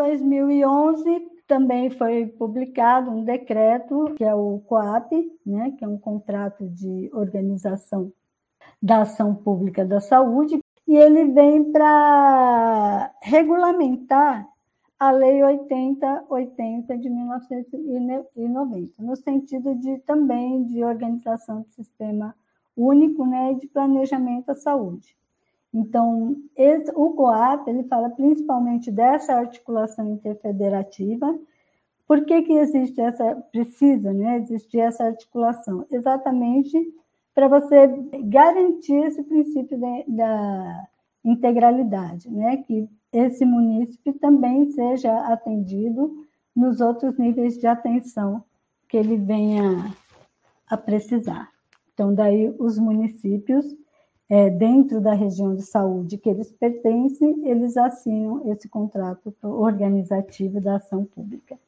2011 também foi publicado um decreto, que é o COAP, né, que é um contrato de organização da ação pública da saúde, e ele vem para regulamentar a Lei 8080 de 1990, no sentido de também de organização do sistema único né, de planejamento da saúde. Então, esse, o COAP ele fala principalmente dessa articulação interfederativa. Por que, que existe essa, precisa né, existir essa articulação? Exatamente para você garantir esse princípio de, da integralidade, né, que esse munícipe também seja atendido nos outros níveis de atenção que ele venha a precisar. Então, daí os municípios é, dentro da região de saúde que eles pertencem, eles assinam esse contrato organizativo da ação pública.